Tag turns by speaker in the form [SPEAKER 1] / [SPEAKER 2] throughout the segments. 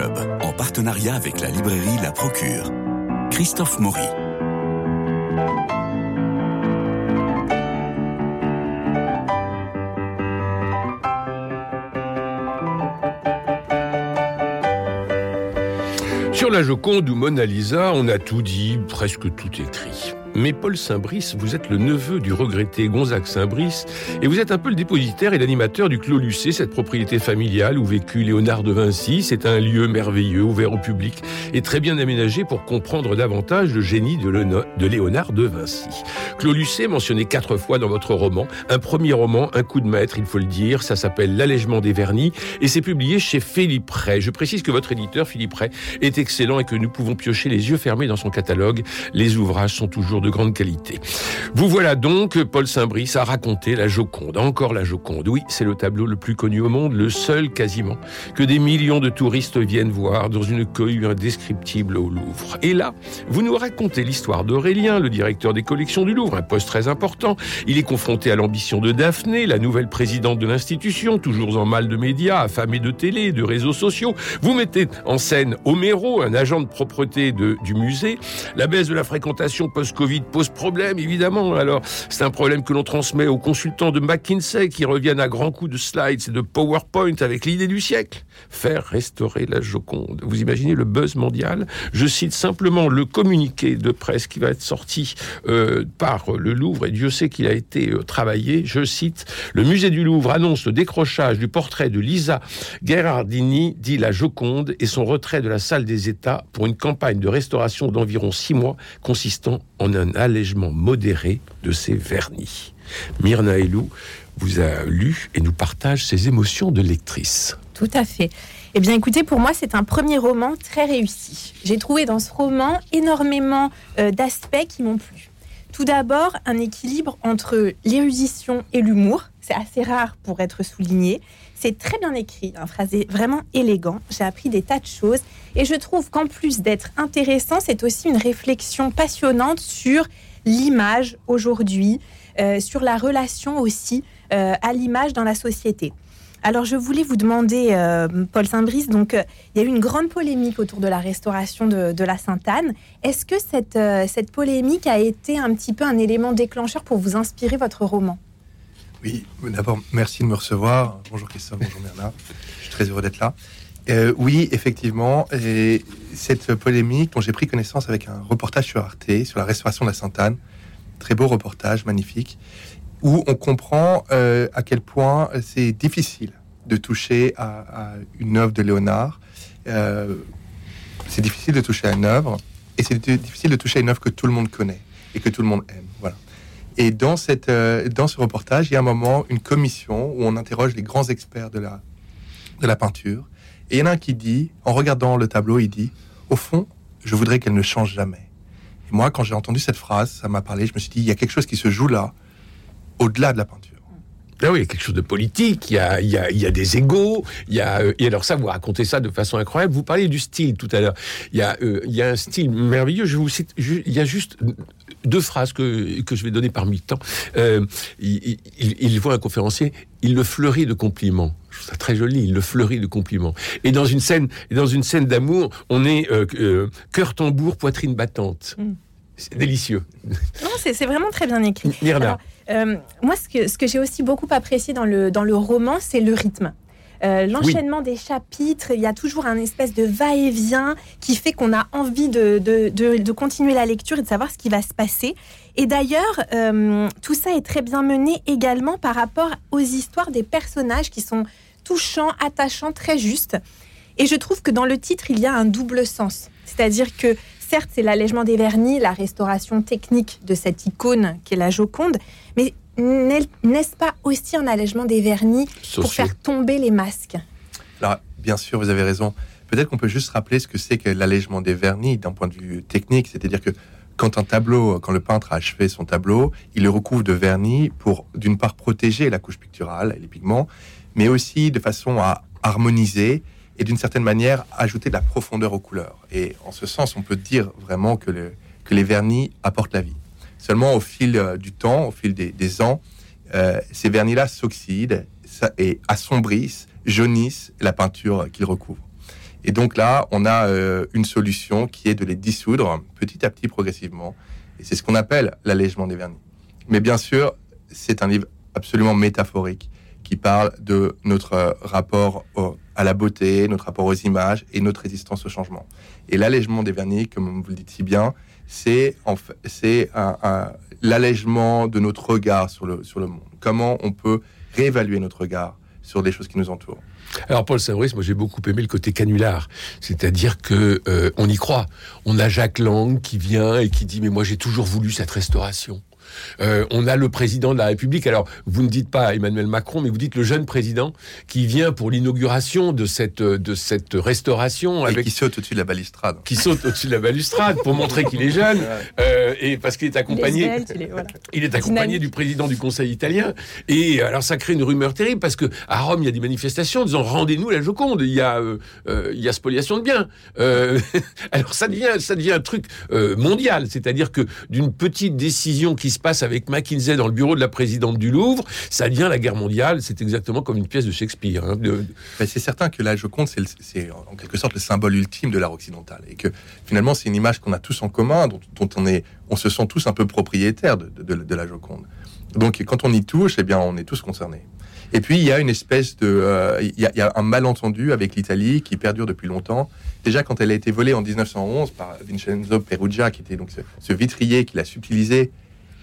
[SPEAKER 1] En partenariat avec la librairie La Procure. Christophe Maury.
[SPEAKER 2] Sur la Joconde ou Mona Lisa, on a tout dit, presque tout écrit. Mais Paul Saint-Brice, vous êtes le neveu du regretté Gonzague Saint-Brice et vous êtes un peu le dépositaire et l'animateur du Clos Lucé, cette propriété familiale où vécut Léonard de Vinci. C'est un lieu merveilleux, ouvert au public et très bien aménagé pour comprendre davantage le génie de, Léonard de Vinci. Clos Lucé, mentionné quatre fois dans votre roman, un premier roman, un coup de maître, il faut le dire, ça s'appelle L'allègement des vernis et c'est publié chez Philippe Ray. Je précise que votre éditeur, Philippe Ray, est excellent et que nous pouvons piocher les yeux fermés dans son catalogue. Les ouvrages sont toujours de grande qualité. Vous voilà donc, Paul Saint-Brice a raconté la Joconde, encore la Joconde. Oui, c'est le tableau le plus connu au monde, le seul quasiment, que des millions de touristes viennent voir dans une cohue indescriptible au Louvre. Et là, vous nous racontez l'histoire d'Aurélien, le directeur des collections du Louvre, un poste très important. Il est confronté à l'ambition de Daphné, la nouvelle présidente de l'institution, toujours en mal de médias, affamée de télé, de réseaux sociaux. Vous mettez en scène Homéro, un agent de propreté de, du musée. La baisse de la fréquentation post-Covid pose problème, évidemment. Alors, c'est un problème que l'on transmet aux consultants de McKinsey qui reviennent à grands coups de slides et de PowerPoint avec l'idée du siècle. Faire restaurer la Joconde. Vous imaginez le buzz mondial Je cite simplement le communiqué de presse qui va être sorti euh, par le Louvre, et Dieu sait qu'il a été euh, travaillé. Je cite, le musée du Louvre annonce le décrochage du portrait de Lisa Gherardini, dit la Joconde, et son retrait de la salle des États pour une campagne de restauration d'environ six mois consistant en un allègement modéré de ses vernis. Myrna Elou vous a lu et nous partage ses émotions de lectrice.
[SPEAKER 3] Tout à fait. Eh bien, écoutez, pour moi, c'est un premier roman très réussi. J'ai trouvé dans ce roman énormément euh, d'aspects qui m'ont plu. Tout d'abord, un équilibre entre l'érudition et l'humour. C'est assez rare pour être souligné. C'est très bien écrit, un phrasé vraiment élégant. J'ai appris des tas de choses et je trouve qu'en plus d'être intéressant, c'est aussi une réflexion passionnante sur l'image aujourd'hui, euh, sur la relation aussi euh, à l'image dans la société. Alors je voulais vous demander, euh, Paul Saint-Brice, donc il y a eu une grande polémique autour de la restauration de, la Sainte-Anne. Est-ce que cette, cette polémique a été un petit peu un élément déclencheur pour vous inspirer votre roman?
[SPEAKER 4] Oui, d'abord, merci de me recevoir. Bonjour Christophe, bonjour Bernard. Je suis très heureux d'être là. Euh, oui, effectivement, et cette polémique dont j'ai pris connaissance avec un reportage sur Arte, sur la restauration de la Sainte-Anne, très beau reportage, magnifique, où on comprend euh, à quel point c'est difficile de toucher à, une œuvre de Léonard. Euh, c'est difficile de toucher à une œuvre, et c'est difficile de toucher à une œuvre que tout le monde connaît et que tout le monde aime. Voilà. Et euh, dans ce reportage, il y a un moment, une commission où on interroge les grands experts de la, de la peinture. Et il y en a un qui dit, en regardant le tableau, il dit, au fond, je voudrais qu'elle ne change jamais. Et moi, quand j'ai entendu cette phrase, ça m'a parlé, je me suis dit, il y a quelque chose qui se joue là, au-delà de la peinture.
[SPEAKER 2] Ah oui, il y a quelque chose de politique, il y a, il y a, il y a des égaux, il y a, euh, et alors ça, vous racontez ça de façon incroyable. Vous parlez du style tout à l'heure. Il y a, euh, il y a un style merveilleux. Je vous cite, il y a juste deux phrases que, que je vais donner parmi tant. Euh, il, il, voit un conférencier, il le fleurit de compliments. Je trouve ça très joli, il le fleurit de compliments. Et dans une scène, dans une scène d'amour, on est euh, euh, cœur tambour, poitrine battante. Mm. C'est délicieux.
[SPEAKER 3] Non, c'est vraiment très bien écrit. Euh, moi, ce que, ce que j'ai aussi beaucoup apprécié dans le, dans le roman, c'est le rythme. Euh, l'enchaînement des chapitres, il y a toujours un espèce de va-et-vient qui fait qu'on a envie de, de, de, continuer la lecture et de savoir ce qui va se passer. Et d'ailleurs, euh, tout ça est très bien mené également par rapport aux histoires des personnages qui sont touchants, attachants, très justes. Et je trouve que dans le titre, il y a un double sens. C'est-à-dire que certes, c'est l'allègement des vernis, la restauration technique de cette icône qui est la Joconde, mais n'est-ce pas aussi un allègement des vernis pour faire tomber les masques?
[SPEAKER 4] Alors, bien sûr, vous avez raison. Peut-être qu'on peut juste rappeler ce que c'est que l'allègement des vernis d'un point de vue technique, c'est-à-dire que quand un tableau, quand le peintre a achevé son tableau, il le recouvre de vernis pour, d'une part, protéger la couche picturale et les pigments, mais aussi de façon à harmoniser et d'une certaine manière ajouter de la profondeur aux couleurs. Et en ce sens, on peut dire vraiment que, les vernis apportent la vie. Seulement, au fil euh, du temps, au fil des, ans, euh, ces vernis-là s'oxydent et assombrissent, jaunissent la peinture qu'ils recouvrent. Et donc là, on a euh, une solution qui est de les dissoudre petit à petit, progressivement. Et c'est ce qu'on appelle l'allègement des vernis. Mais bien sûr, c'est un livre absolument métaphorique qui parle de notre rapport à la beauté, notre rapport aux images et notre résistance au changement. Et l'allègement des vernis, comme vous le dites si bien, c'est l'allègement de notre regard sur le, sur le monde. Comment on peut réévaluer notre regard sur les choses qui nous entourent.
[SPEAKER 2] Alors Paul Saint-Brice, moi j'ai beaucoup aimé le côté canular, c'est-à-dire que euh, on y croit. On a Jacques Lang qui vient et qui dit mais moi j'ai toujours voulu cette restauration. Euh, on a le président de la République. Alors, vous ne dites pas Emmanuel Macron, mais vous dites le jeune président qui vient pour l'inauguration de cette, de cette restauration.
[SPEAKER 4] Et avec, qui saute au-dessus de la balustrade.
[SPEAKER 2] Qui saute au-dessus de la balustrade pour montrer qu'il est jeune. Euh, et parce qu'il est accompagné. Il est, accompagné du président du Conseil italien. Et alors, ça crée une rumeur terrible parce que à Rome, il y a des manifestations disant rendez-nous la Joconde. Il y a, euh, il y a spoliation de biens. alors, ça devient, ça devient un truc mondial. C'est-à-dire que d'une petite décision qui se passe avec McKinsey dans le bureau de la présidente du Louvre, ça devient la guerre mondiale. C'est exactement comme une pièce de Shakespeare. Hein,
[SPEAKER 4] c'est certain que la Joconde, c'est en quelque sorte le symbole ultime de l'art occidental. Et que finalement, c'est une image qu'on a tous en commun, dont, on, est, on se sent tous un peu propriétaires de, la Joconde. Donc quand on y touche, eh bien, on est tous concernés. Et puis il y a une espèce de, euh, il, y a, un malentendu avec l'Italie qui perdure depuis longtemps. Déjà quand elle a été volée en 1911 par Vincenzo Perugia, qui était donc ce, ce vitrier qu'il a subtilisé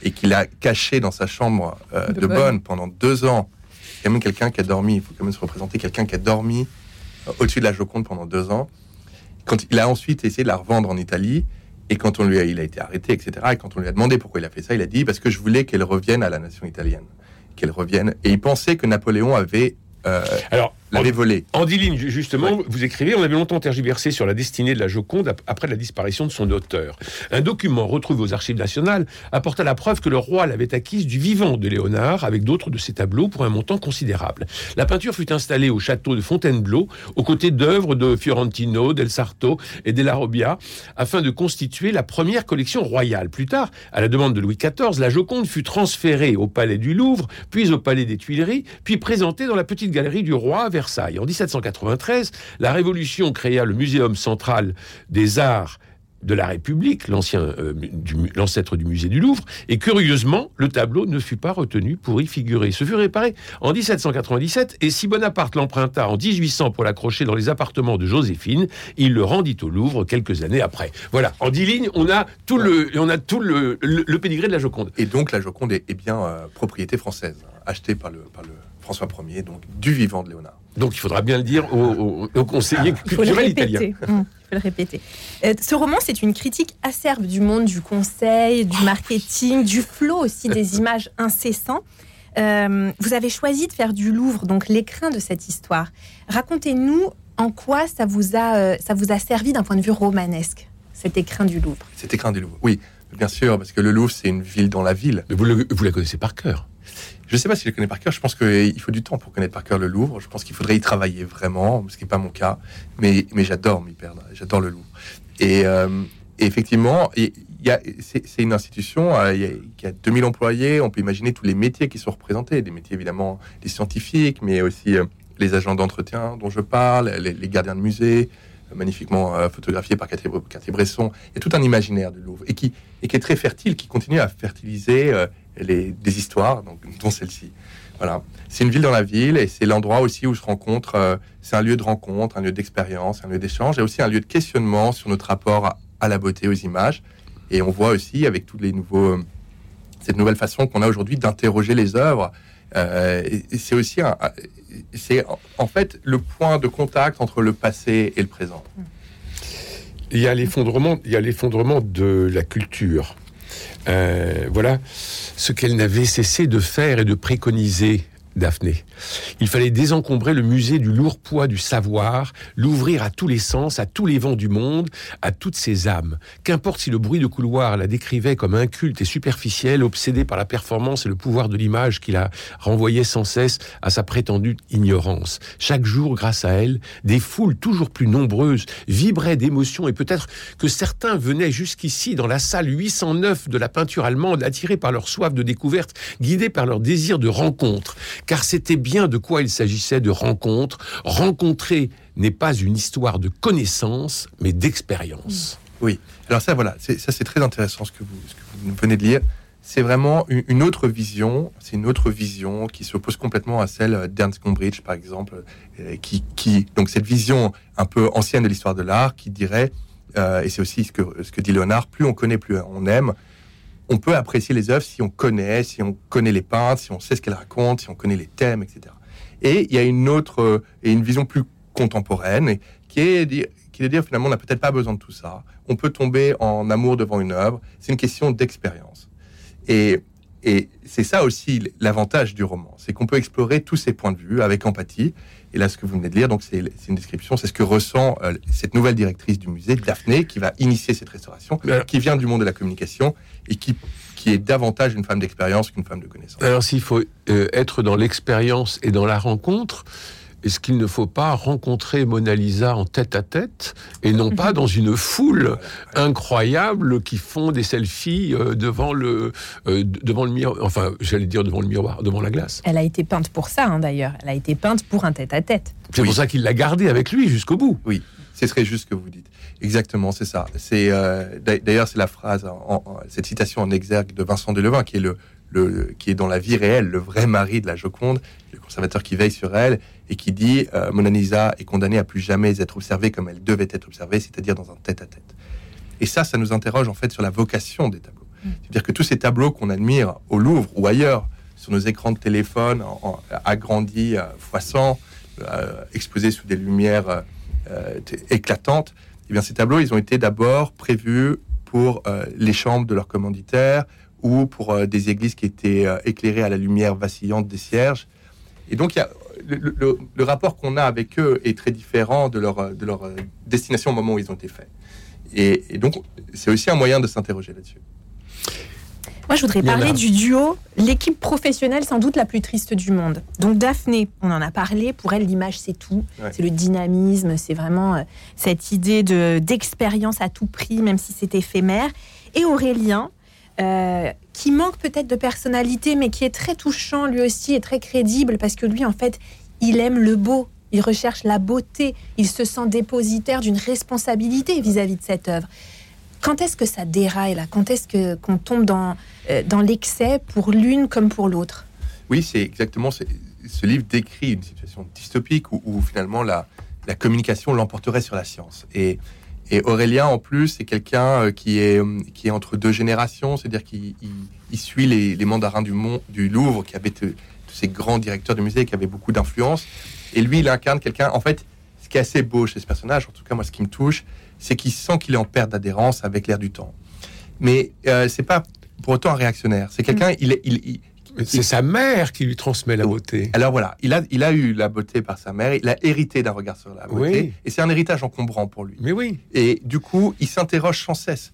[SPEAKER 4] et qu'il a caché dans sa chambre euh, de, bonne pendant deux ans. Il y a même quelqu'un qui a dormi, il faut quand même se représenter, quelqu'un qui a dormi euh, au-dessus de la Joconde pendant deux ans. Quand il a ensuite essayé de la revendre en Italie, et quand on lui a, il a été arrêté, etc. Et quand on lui a demandé pourquoi il a fait ça, il a dit parce que je voulais qu'elle revienne à la nation italienne, qu'elle revienne. Et il pensait que Napoléon avait euh, Alors, l'avait volé.
[SPEAKER 2] Andiline, justement, vous écrivez, on avait longtemps tergiversé sur la destinée de la Joconde après la disparition de son auteur. Un document retrouvé aux archives nationales apporta la preuve que le roi l'avait acquise du vivant de Léonard avec d'autres de ses tableaux pour un montant considérable. La peinture fut installée au château de Fontainebleau aux côtés d'œuvres de Fiorentino, del Sarto et della Robbia afin de constituer la première collection royale. Plus tard, à la demande de Louis XIV, la Joconde fut transférée au palais du Louvre, puis au palais des Tuileries, puis présentée dans la petite galerie du roi En 1793, la Révolution créa le Muséum central des arts de la République, euh, l'ancêtre du musée du Louvre, et curieusement, le tableau ne fut pas retenu pour y figurer. Ce fut réparé en 1797, et si Bonaparte l'emprunta en 1800 pour l'accrocher dans les appartements de Joséphine, il le rendit au Louvre quelques années après. Voilà, en dix lignes, on a tout le, on pédigré de la Joconde.
[SPEAKER 4] Et donc la Joconde est, bien euh, propriété française, achetée par par le François Ier, donc du vivant de Léonard.
[SPEAKER 2] Donc il faudra bien le dire aux, conseillers culturels italiens.
[SPEAKER 3] Il faut le répéter. Euh, ce roman, c'est une critique acerbe du monde du conseil, du marketing, du flot aussi des images incessants. Euh, vous avez choisi de faire du Louvre, donc l'écrin de cette histoire. Racontez-nous en quoi ça vous a, euh, ça vous a servi d'un point de vue romanesque, cet écrin du Louvre.
[SPEAKER 4] Cet écrin du Louvre, oui, bien sûr, parce que le Louvre, c'est une ville dans la ville.
[SPEAKER 2] Mais vous, vous la connaissez par cœur.
[SPEAKER 4] Je ne sais pas si je connais par cœur. Je pense qu'il faut du temps pour connaître par cœur le Louvre. Je pense qu'il faudrait y travailler vraiment, ce qui n'est pas mon cas. Mais, j'adore m'y perdre. J'adore le Louvre. Et, euh, effectivement, c'est une institution euh, qui a 2000 employés. On peut imaginer tous les métiers qui sont représentés. Des métiers évidemment des scientifiques, mais aussi euh, les agents d'entretien dont je parle, les, gardiens de musée, magnifiquement photographiés par Cartier-Bresson. Il y a tout un imaginaire du Louvre et qui est très fertile, qui continue à fertiliser les, des histoires, donc, dont celle-ci. Voilà. C'est une ville dans la ville et c'est l'endroit aussi où je rencontre. Euh, c'est un lieu de rencontre, un lieu d'expérience, un lieu d'échange et aussi un lieu de questionnement sur notre rapport à, la beauté, aux images. Et on voit aussi avec tous les nouveaux, euh, cette nouvelle façon qu'on a aujourd'hui d'interroger les œuvres. Euh, c'est aussi un, c'est en fait le point de contact entre le passé et le présent.
[SPEAKER 2] Il y a l'effondrement, il y a l'effondrement de la culture. Euh, voilà. Ce qu'elle n'avait cessé de faire et de préconiser Daphné. Il fallait désencombrer le musée du lourd poids du savoir, l'ouvrir à tous les sens, à tous les vents du monde, à toutes ses âmes. Qu'importe si le bruit de couloir la décrivait comme inculte et superficielle, obsédée par la performance et le pouvoir de l'image qui la renvoyait sans cesse à sa prétendue ignorance. Chaque jour, grâce à elle, des foules toujours plus nombreuses vibraient d'émotions et peut-être que certains venaient jusqu'ici dans la salle 809 de la peinture allemande attirés par leur soif de découverte, guidés par leur désir de rencontre car c'était bien de quoi il s'agissait de rencontre. Rencontrer n'est pas une histoire de connaissance, mais d'expérience.
[SPEAKER 4] Oui. Alors ça, voilà, ça c'est très intéressant ce que vous, venez de lire. C'est vraiment une autre vision. C'est une autre vision qui s'oppose complètement à celle d'Ernst Gombrich, par exemple, euh, qui, qui, donc cette vision un peu ancienne de l'histoire de l'art, qui dirait, euh, et c'est aussi ce que, ce que dit Léonard, plus on connaît, plus on aime. On peut apprécier les œuvres si on connaît, si on connaît les peintres, si on sait ce qu'elles racontent, si on connaît les thèmes, etc. Et il y a une autre et une vision plus contemporaine qui est qui est de dire finalement on n'a peut-être pas besoin de tout ça. On peut tomber en amour devant une œuvre. C'est une question d'expérience. Et, et c'est ça aussi l'avantage du roman, c'est qu'on peut explorer tous ces points de vue avec empathie. Et là, ce que vous venez de lire, donc c'est une description, c'est ce que ressent euh, cette nouvelle directrice du musée, Daphné, qui va initier cette restauration, qui vient du monde de la communication et qui qui est davantage une femme d'expérience qu'une femme de connaissance.
[SPEAKER 2] Alors s'il faut euh, être dans l'expérience et dans la rencontre, est-ce qu'il ne faut pas rencontrer Mona Lisa en tête à tête et non pas dans une foule incroyable qui font des selfies euh, devant le euh, devant le miroir, enfin j'allais dire devant le miroir, devant la glace?
[SPEAKER 3] Elle a été peinte pour ça hein, d'ailleurs. Elle a été peinte pour un tête à tête.
[SPEAKER 2] C'est pour ça qu'il l'a gardée avec lui jusqu'au bout.
[SPEAKER 4] Oui, ce serait juste ce que vous dites. Exactement, c'est ça. C'est euh, d'ailleurs c'est la phrase, cette citation en exergue de Vincent Delevin qui est le, le, qui est dans la vie réelle le vrai mari de la Joconde, le conservateur qui veille sur elle et qui dit euh, Mona Lisa est condamnée à plus jamais être observée comme elle devait être observée, c'est-à-dire dans un tête-à-tête. Et ça, ça nous interroge en fait sur la vocation des tableaux. Mm. C'est-à-dire que tous ces tableaux qu'on admire au Louvre ou ailleurs, sur nos écrans de téléphone, agrandis fois 100, euh, exposés sous des lumières euh, éclatantes, eh bien, ces tableaux, ils ont été d'abord prévus pour les chambres de leurs commanditaires ou pour des églises qui étaient éclairées à la lumière vacillante des cierges. Et donc, il y a le, rapport qu'on a avec eux est très différent de leur, de leur destination au moment où ils ont été faits. Et, donc, c'est aussi un moyen de s'interroger là-dessus.
[SPEAKER 3] Moi, je voudrais parler du duo, l'équipe professionnelle sans doute la plus triste du monde. Donc Daphné, on en a parlé, pour elle l'image c'est tout, c'est le dynamisme, c'est vraiment euh, cette idée de d'expérience à tout prix, même si c'est éphémère. Et Aurélien, euh, qui manque peut-être de personnalité, mais qui est très touchant lui aussi et très crédible parce que lui, en fait, il aime le beau, il recherche la beauté, il se sent dépositaire d'une responsabilité vis-à-vis de cette œuvre. Quand est-ce que ça déraille là? Quand est-ce que qu'on tombe dans euh, dans l'excès pour l'une comme pour l'autre?
[SPEAKER 4] Oui, c'est exactement. Ce livre décrit une situation dystopique où, où finalement la, la communication l'emporterait sur la science et et Aurélien, en plus, c'est quelqu'un euh, qui est, euh, qui est entre deux générations, c'est-à-dire qu'il il, suit les, les, mandarins du, Mont, du Louvre, qui avaient tous ces grands directeurs de musée, qui avaient beaucoup d'influence. Et lui, il incarne quelqu'un, en fait, ce qui est assez beau chez ce personnage, en tout cas moi, ce qui me touche, c'est qu'il sent qu'il est en perte d'adhérence avec l'air du temps. Mais euh, c'est pas pour autant un réactionnaire. C'est quelqu'un, mm. il, il,
[SPEAKER 2] c'est sa mère qui lui transmet la beauté.
[SPEAKER 4] Alors voilà, il a, il a eu la beauté par sa mère, il a hérité d'un regard sur la beauté, et c'est un héritage encombrant pour lui.
[SPEAKER 2] Mais oui.
[SPEAKER 4] Et du coup, il s'interroge sans cesse.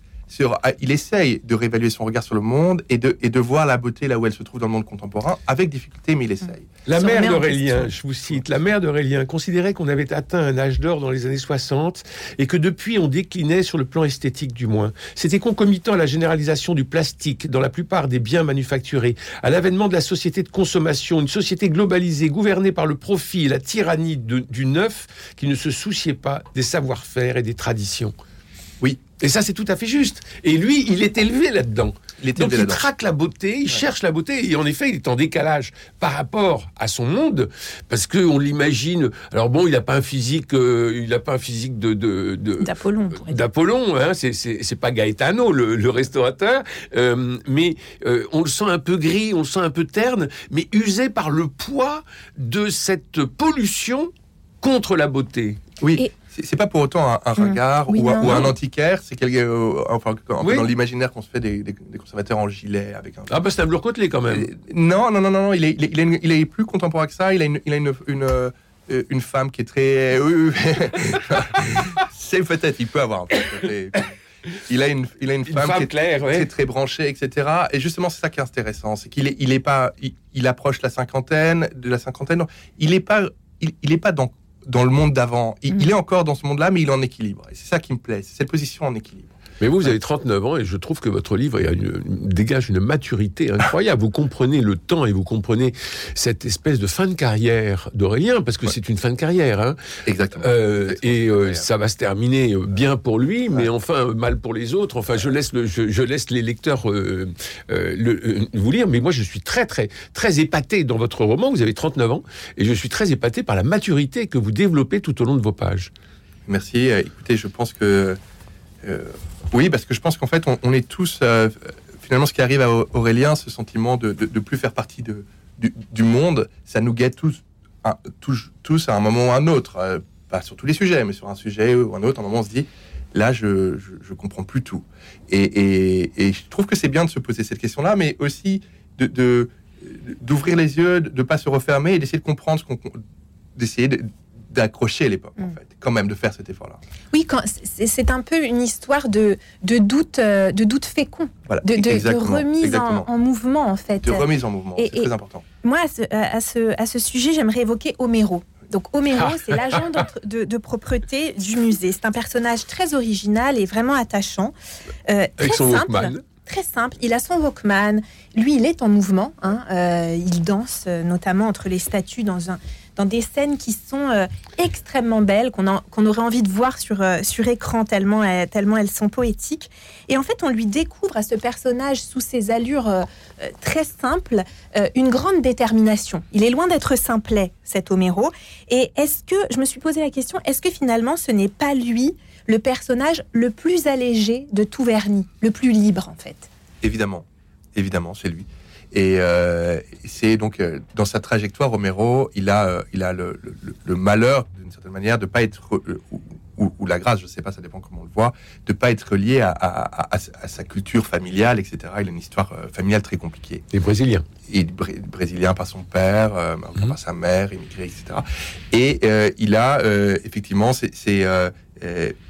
[SPEAKER 4] Ah, il essaye de réévaluer son regard sur le monde et de, et de voir la beauté là où elle se trouve dans le monde contemporain, avec difficulté, mais il essaye.
[SPEAKER 2] La mère d'Aurélien, je vous cite, la mère d'Aurélien considérait qu'on avait atteint un âge d'or dans les années 60 et que depuis on déclinait sur le plan esthétique du moins. C'était concomitant à la généralisation du plastique dans la plupart des biens manufacturés, à l'avènement de la société de consommation, une société globalisée gouvernée par le profit et la tyrannie du neuf qui ne se souciait pas des savoir-faire et des traditions.
[SPEAKER 4] Oui.
[SPEAKER 2] Et ça, c'est tout à fait juste. Et lui, il est élevé là-dedans. Il Donc il traque la beauté, il cherche la beauté, et en effet, il est en décalage par rapport à son monde, parce que on l'imagine. Alors bon, il n'a pas un physique, euh, il n'a pas un physique de
[SPEAKER 3] d'Apollon.
[SPEAKER 2] D'Apollon, hein, c'est pas Gaetano, le, restaurateur, euh, mais euh, on le sent un peu gris, on le sent un peu terne, mais usé par le poids de cette pollution contre la beauté.
[SPEAKER 4] Oui c'est pas pour autant un, mmh. regard ou, un antiquaire, c'est quelque, euh, enfin, dans l'imaginaire qu'on se fait des, conservateurs en gilet avec un.
[SPEAKER 2] Ah bah c'est un blur côtelé quand même.
[SPEAKER 4] non, non, non, non, il est, il, est, plus contemporain que ça. Il a une, il a une, une, euh, une femme qui est très. c'est peut-être, il peut avoir un peu. Il a une, il a une, femme, qui est claire, très, très branchée, etc. Et justement, c'est ça qui est intéressant, c'est qu'il est, il est pas, il, approche la cinquantaine, de la cinquantaine. il est pas, il, il est pas dans dans le monde d'avant. Il, mm. est encore dans ce monde-là, mais il est en équilibre. Et c'est ça qui me plaît, c'est cette position en équilibre.
[SPEAKER 2] Mais vous, vous avez 39 ans et je trouve que votre livre dégage une maturité incroyable. vous comprenez le temps et vous comprenez cette espèce de fin de carrière d'Aurélien, parce que c'est une fin de carrière. Hein.
[SPEAKER 4] Exactement.
[SPEAKER 2] Euh, et euh, ça va se terminer bien pour lui, mais enfin mal pour les autres. Enfin, je laisse, le, je, laisse les lecteurs le, vous lire, mais moi je suis très très très épaté dans votre roman. Vous avez 39 ans et je suis très épaté par la maturité que vous développez tout au long de vos pages.
[SPEAKER 4] Merci. Écoutez, je pense que euh, oui, parce que je pense qu'en fait, on, est tous euh, finalement ce qui arrive à Aurélien, ce sentiment de, de, plus faire partie de, du, monde, ça nous guette tous, tous, à un moment ou à un autre, euh, pas sur tous les sujets, mais sur un sujet ou un autre, à un moment on se dit, là, je, je, comprends plus tout. Et, et, je trouve que c'est bien de se poser cette question-là, mais aussi de d'ouvrir les yeux, de ne pas se refermer et d'essayer de comprendre ce qu'on d'essayer d'accrocher l'époque, en mm. fait, quand même, de faire cet effort-là.
[SPEAKER 3] Oui, c'est un peu une histoire de, de doute, euh, de doute fécond, de, de, remise en, mouvement, en fait.
[SPEAKER 4] De remise en mouvement, c'est très important.
[SPEAKER 3] Moi, à ce, à ce, à ce sujet, j'aimerais évoquer Homero. Donc Homero, ah. c'est l'agent de, de, propreté du musée. C'est un personnage très original et vraiment attachant.
[SPEAKER 2] Euh, Avec son simple,
[SPEAKER 3] Très simple. Il a son Walkman. Lui, il est en mouvement. Hein. Euh, il danse notamment entre les statues dans un, dans des scènes qui sont euh, extrêmement belles, qu'on aurait envie de voir sur, euh, écran tellement, euh, elles sont poétiques. Et en fait, on lui découvre à ce personnage, sous ses allures très simples, une grande détermination. Il est loin d'être simplet, cet Homero. Et est-ce que, je me suis posé la question, est-ce que finalement ce n'est pas lui le personnage le plus allégé de tout vernis, le plus libre en fait?
[SPEAKER 4] Évidemment, évidemment, c'est lui. Et euh, c'est donc euh, dans sa trajectoire, Romero, il a, euh, il a le, le, malheur, d'une certaine manière, de pas être ou, ou, la grâce, je sais pas, ça dépend comment on le voit, de pas être lié à, à, à, sa culture familiale, etc. Il a une histoire familiale très compliquée.
[SPEAKER 2] Et brésilien.
[SPEAKER 4] Et brésilien par son père, mhm. par sa mère, immigré, etc. Et il a effectivement, c'est,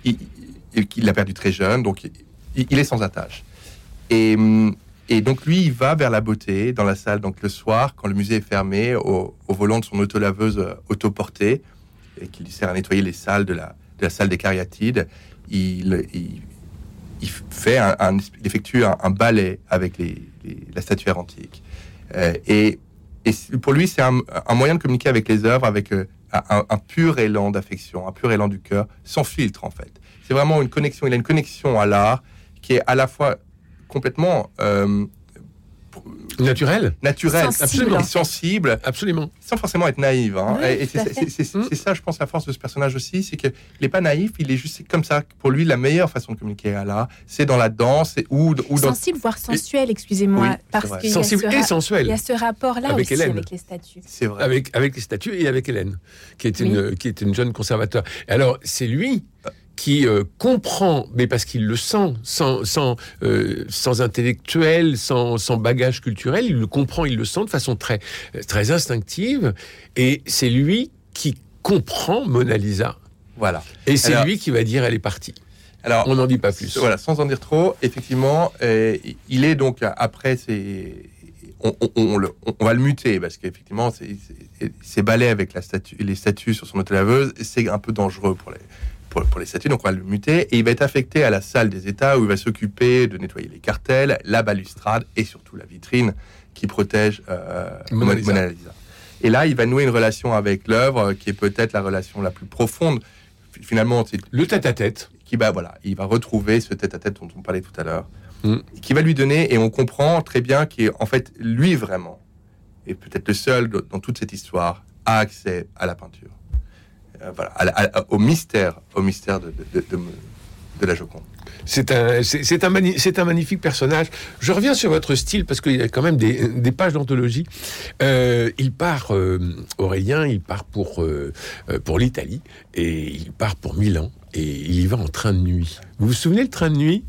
[SPEAKER 4] il, il l'a perdu très jeune, donc il, il est sans attache. Et hum, et donc lui, il va vers la beauté dans la salle. Donc le soir, quand le musée est fermé, au, volant de son autolaveuse euh, autoportée, et qui lui sert à nettoyer les salles de la, salle des cariatides, il, fait un, effectue un, ballet avec les, la statuaire antique. Euh, et, et, pour lui, c'est un, moyen de communiquer avec les œuvres, avec euh, un, pur élan d'affection, un pur élan du cœur, sans filtre en fait. C'est vraiment une connexion. Il a une connexion à l'art qui est à la fois complètement euh,
[SPEAKER 2] naturel,
[SPEAKER 4] naturel,
[SPEAKER 3] absolument
[SPEAKER 4] sensible,
[SPEAKER 2] absolument,
[SPEAKER 4] sans forcément être naïf. Hein. et c'est ça, je pense, la force de ce personnage aussi, c'est qu'il n'est pas naïf, il est juste comme ça. Pour lui, la meilleure façon de communiquer à l'art, c'est dans la danse ou, ou
[SPEAKER 3] dans... sensible, voire sensuel, excusez-moi, parce que
[SPEAKER 2] sensible et sensuel.
[SPEAKER 3] Il y a ce rapport-là aussi
[SPEAKER 2] Hélène.
[SPEAKER 3] avec les statues.
[SPEAKER 4] C'est vrai.
[SPEAKER 2] Avec avec les statues et avec Hélène, qui est une qui est une jeune conservateur. alors c'est lui qui euh, comprend, mais parce qu'il le sent, sans, sans, euh, sans intellectuel, sans, sans, bagage culturel, il le comprend, il le sent de façon très, très instinctive, et c'est lui qui comprend Mona Lisa.
[SPEAKER 4] Voilà.
[SPEAKER 2] Et c'est lui qui va dire elle est partie. Alors, on n'en dit pas plus.
[SPEAKER 4] Voilà, sans en dire trop, effectivement, euh, il est donc après on, on, on, va le muter parce qu'effectivement, ces balais avec la statue, les statues sur son auto-laveuse, c'est un peu dangereux pour les, pour, les statues, donc on va le muter, et il va être affecté à la salle des États où il va s'occuper de nettoyer les cartels, la balustrade et surtout la vitrine qui protège euh, Mona, Lisa. Et là, il va nouer une relation avec l'œuvre qui est peut-être la relation la plus profonde. Finalement, c'est
[SPEAKER 2] le tête-à-tête.
[SPEAKER 4] Qui va, voilà, il va retrouver ce tête-à-tête dont on parlait tout à l'heure, mm. qui va lui donner, et on comprend très bien qu'en fait, lui vraiment, est peut-être le seul dans toute cette histoire, a accès à la peinture. Euh, au mystère, au mystère de, de, la Joconde.
[SPEAKER 2] C'est un, c'est, un, magnifique personnage. Je reviens sur votre style parce qu'il y a quand même des, des pages d'anthologie. Euh, il part, euh, Aurélien, il part pour, pour l'Italie et il part pour Milan et il y va en train de nuit. Vous vous souvenez le train de nuit?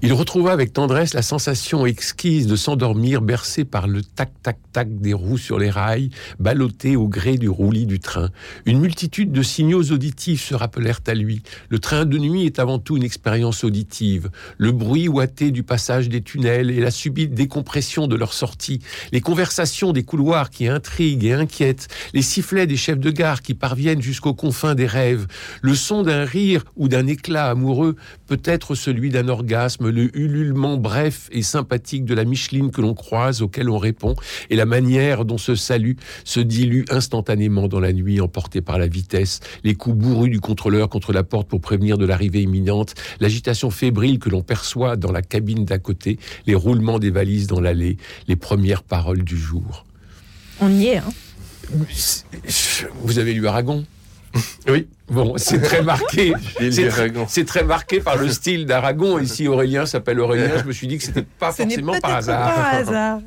[SPEAKER 2] Il retrouva avec tendresse la sensation exquise de s'endormir bercé par le tac-tac-tac des roues sur les rails, ballotté au gré du roulis du train. Une multitude de signaux auditifs se rappelèrent à lui. Le train de nuit est avant tout une expérience auditive. Le bruit ouaté du passage des tunnels et la subite décompression de leur sortie, les conversations des couloirs qui intriguent et inquiètent, les sifflets des chefs de gare qui parviennent jusqu'aux confins des rêves, le son d'un rire ou d'un éclat amoureux, peut-être celui d'un orgasme le ululement bref et sympathique de la Micheline que l'on croise, auquel on répond, et la manière dont ce salut se dilue instantanément dans la nuit, emporté par la vitesse, les coups bourrus du contrôleur contre la porte pour prévenir de l'arrivée imminente, l'agitation fébrile que l'on perçoit dans la cabine d'à côté, les roulements des valises dans l'allée, les premières paroles du jour.
[SPEAKER 3] On y est, hein
[SPEAKER 2] Vous avez lu Aragon?
[SPEAKER 4] Oui.
[SPEAKER 2] Bon, c'est très marqué. C'est très, marqué par le style d'Aragon. Ici, Aurélien s'appelle Aurélien. Je me suis dit que c'était pas forcément par hasard.
[SPEAKER 3] Pas hasard.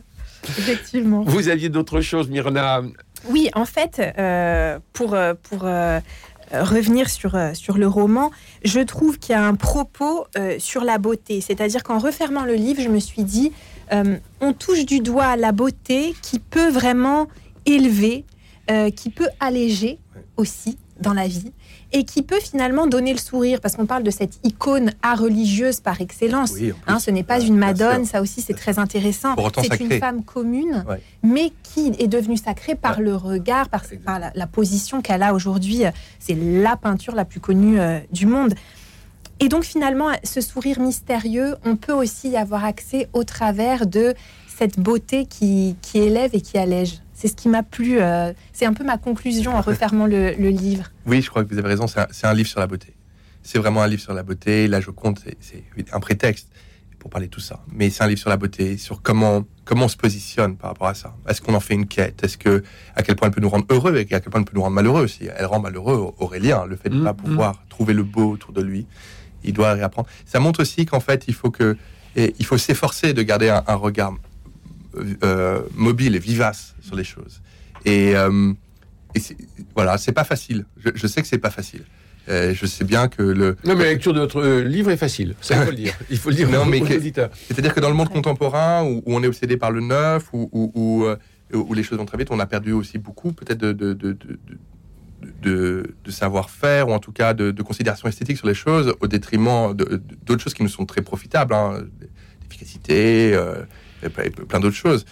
[SPEAKER 3] Effectivement.
[SPEAKER 2] Vous aviez d'autres choses, Myrna
[SPEAKER 3] Oui, en fait, euh, pour, euh, pour euh, revenir sur, sur le roman, je trouve qu'il y a un propos sur la beauté. C'est-à-dire qu'en refermant le livre, je me suis dit, on touche du doigt la beauté qui peut vraiment élever, qui peut alléger aussi dans la vie et qui peut finalement donner le sourire parce qu'on parle de cette icône à religieuse par excellence. hein, ce n'est pas une Madone, ça aussi c'est très intéressant. C'est une femme commune, mais qui est devenue sacrée par le regard, par, par la, position qu'elle a aujourd'hui. C'est la peinture la plus connue euh, du monde. Et donc finalement, ce sourire mystérieux, on peut aussi y avoir accès au travers de cette beauté qui, qui élève et qui allège. C'est ce qui m'a plu. Euh, c'est un peu ma conclusion en refermant le, livre.
[SPEAKER 4] Oui, je crois que vous avez raison. C'est un, livre sur la beauté. C'est vraiment un livre sur la beauté. Là, je compte, c'est un prétexte pour parler de tout ça. Mais c'est un livre sur la beauté, sur comment comment on se positionne par rapport à ça. Est-ce qu'on en fait une quête? Est-ce que à quel point elle peut nous rendre heureux et à quel point elle peut nous rendre malheureux aussi? Elle rend malheureux Aurélien, le fait de ne pas mm, mm. pouvoir trouver le beau autour de lui. Il doit réapprendre. Ça montre aussi qu'en fait, il faut que il faut s'efforcer de garder un regard euh, mobile et vivace sur les choses. Et, euh, voilà, c'est pas facile. Je, sais que c'est pas facile. Euh, je sais bien que le.
[SPEAKER 2] Non, mais la lecture de votre livre est facile. Ça, il faut le dire. Il faut le dire non, mais
[SPEAKER 4] C'est-à-dire que dans le monde contemporain, où, on est obsédé par le neuf, où, où, où, les choses vont très vite, on a perdu aussi beaucoup, peut-être, de, de, de, de, savoir-faire, ou en tout cas de, considération esthétique sur les choses, au détriment d'autres choses qui nous sont très profitables. Hein, L'efficacité, plein d'autres choses.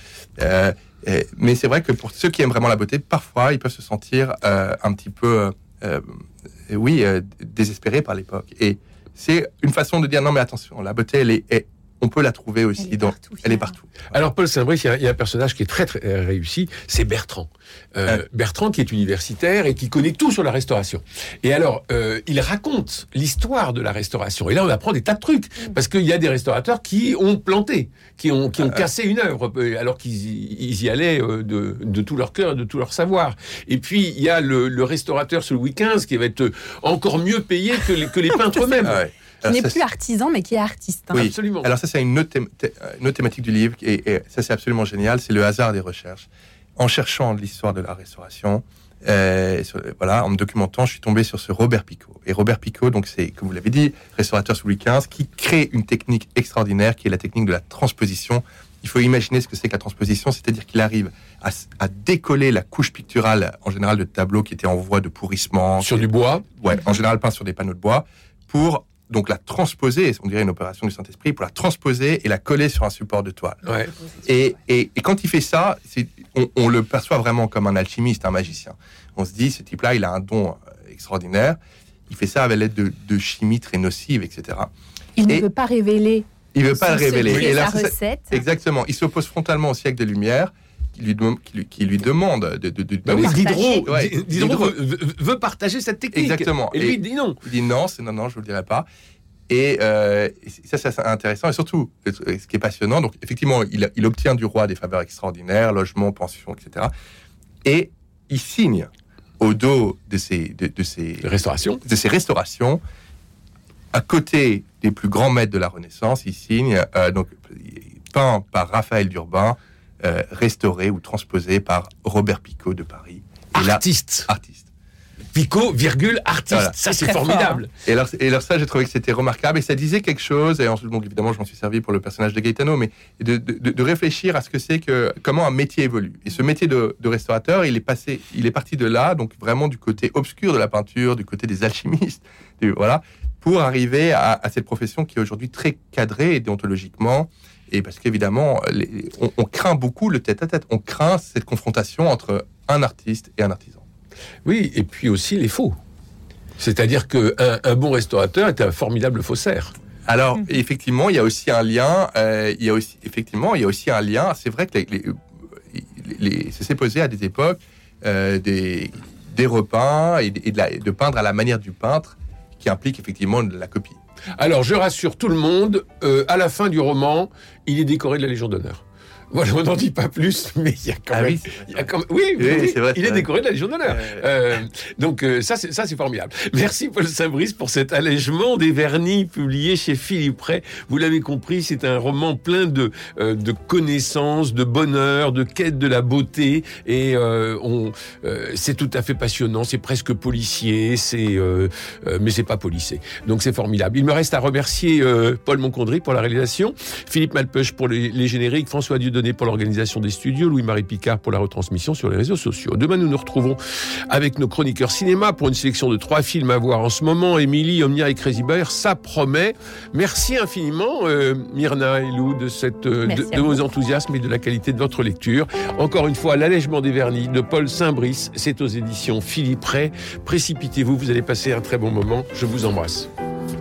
[SPEAKER 4] Euh, mais c'est vrai que pour ceux qui aiment vraiment la beauté, parfois ils peuvent se sentir euh, un petit peu, euh, oui, désespérés par l'époque. Et c'est une façon de dire non mais attention, la beauté elle est on peut la trouver aussi. Elle est partout. Elle est partout.
[SPEAKER 2] Alors Paul Saint-Brice, il y, a un personnage qui est très, très réussi, c'est Bertrand. Euh, Bertrand qui est universitaire et qui connaît tout sur la restauration. Et alors, euh, il raconte l'histoire de la restauration. Et là, on apprend des tas de trucs parce qu'il y a des restaurateurs qui ont planté, qui ont, qui ont cassé une œuvre alors qu'ils y allaient de, de, tout leur cœur, de tout leur savoir. Et puis il y a le, le restaurateur sur Louis XV qui va être encore mieux payé que les, que les peintres eux-mêmes. Ah
[SPEAKER 3] qui n'est plus artisan, mais qui est artiste.
[SPEAKER 4] Hein. Oui, absolument. Alors ça, c'est une, autre thématique du livre, et, ça, c'est absolument génial, c'est le hasard des recherches. En cherchant l'histoire de la restauration, euh, voilà, en me documentant, je suis tombé sur ce Robert Picot. Et Robert Picot, donc c'est, comme vous l'avez dit, restaurateur sous Louis XV, qui crée une technique extraordinaire, qui est la technique de la transposition. Il faut imaginer ce que c'est que la transposition, c'est-à-dire qu'il arrive à, à, décoller la couche picturale, en général de tableaux qui étaient en voie de pourrissement.
[SPEAKER 2] Sur du bois
[SPEAKER 4] Ouais, en général peint sur des panneaux de bois, pour donc la transposer, on dirait une opération du Saint-Esprit, pour la transposer et la coller sur un support de toile. Et, et, quand il fait ça, on, on, le perçoit vraiment comme un alchimiste, un magicien. On se dit, ce type-là, il a un don euh, extraordinaire. Il fait ça avec l'aide de, de chimie très nocive, etc.
[SPEAKER 3] Il ne veut pas révéler.
[SPEAKER 4] Il ne veut pas le révéler.
[SPEAKER 3] Et la recette.
[SPEAKER 4] Exactement. Il s'oppose frontalement au siècle des Lumières qui lui, qui lui, demande de, de, de
[SPEAKER 2] bah Diderot, veut, partager cette technique.
[SPEAKER 4] Exactement.
[SPEAKER 2] Et, lui dit non.
[SPEAKER 4] Il dit non, c'est non, non, je vous le dirai pas. Et euh, ça, c'est intéressant. Et surtout, ce qui est passionnant, donc effectivement, il, il, obtient du roi des faveurs extraordinaires, logement, pension, etc. Et il signe au dos de ces, de, ces
[SPEAKER 2] restaurations,
[SPEAKER 4] de ces restaurations, à côté des plus grands maîtres de la Renaissance, il signe euh, donc peint par Raphaël d'Urbain, euh, restauré ou transposé par Robert Picot de Paris.
[SPEAKER 2] Et artiste.
[SPEAKER 4] artiste.
[SPEAKER 2] Pico, virgule, artiste.
[SPEAKER 4] Voilà.
[SPEAKER 2] Ça, c'est
[SPEAKER 3] fort,
[SPEAKER 2] formidable.
[SPEAKER 4] Et alors, et alors ça, j'ai trouvé que c'était remarquable et ça disait quelque chose. Et ensuite, donc évidemment, je m'en suis servi pour le personnage de Gaetano, mais de, de- de réfléchir à ce que c'est que comment un métier évolue. Et ce métier de, de restaurateur, il est passé, il est parti de là, donc vraiment du côté obscur de la peinture, du côté des alchimistes, du- voilà, pour arriver à, à cette profession qui est aujourd'hui très cadrée et déontologiquement. Et parce qu'évidemment, on, on craint beaucoup le tête-à-tête. On craint cette confrontation entre un artiste et un artisan.
[SPEAKER 2] Oui, et puis aussi les faux. C'est-à-dire qu'un un bon restaurateur est un formidable faussaire.
[SPEAKER 4] Alors,
[SPEAKER 3] Mhm.
[SPEAKER 4] effectivement, il y a aussi un lien. euh, il y a aussi, effectivement, il y a aussi un lien. C'est vrai que les, les, ça s'est posé à des époques euh, des, des repeints et, de, et de la- de peindre à la manière du peintre, qui implique effectivement de la copie.
[SPEAKER 2] Alors, je rassure tout le monde, euh, à la fin du roman, il est décoré de la Légion d'honneur. Voilà, on n'en dit pas plus, mais il y a quand
[SPEAKER 4] Ah
[SPEAKER 2] même...
[SPEAKER 4] oui,
[SPEAKER 2] il y a quand même- Oui, oui,
[SPEAKER 4] oui, c'est vrai,
[SPEAKER 2] il est décoré de la Légion d'honneur. Euh, donc euh, ça, c'est ça, c'est formidable. Merci Paul Saint-Brice pour cet allègement des vernis publié chez Philippe Ray. Vous l'avez compris, c'est un roman plein de euh, de connaissances, de bonheur, de quête de la beauté, et euh, on, euh, c'est tout à fait passionnant. C'est presque policier, c'est euh, euh, mais c'est pas policé. Donc c'est formidable. Il me reste à remercier euh, Paul Moncondry pour la réalisation, Philippe Malpeuch pour les, les génériques, François Pour l'organisation des studios, Louis-Marie Picard pour la retransmission sur les réseaux sociaux. Demain, nous nous retrouvons avec nos chroniqueurs cinéma pour une sélection de trois films à voir en ce moment. Émilie, Omnia et Crazy Bear, ça promet. Merci infiniment, euh, Myrna et Lou, de, cette, euh, de, de vos enthousiasmes et de la qualité de votre lecture. Encore une fois, l'allègement des vernis de Paul Saint-Brice, c'est aux éditions Philippe Ray. Précipitez-vous, vous allez passer un très bon moment. Je vous embrasse.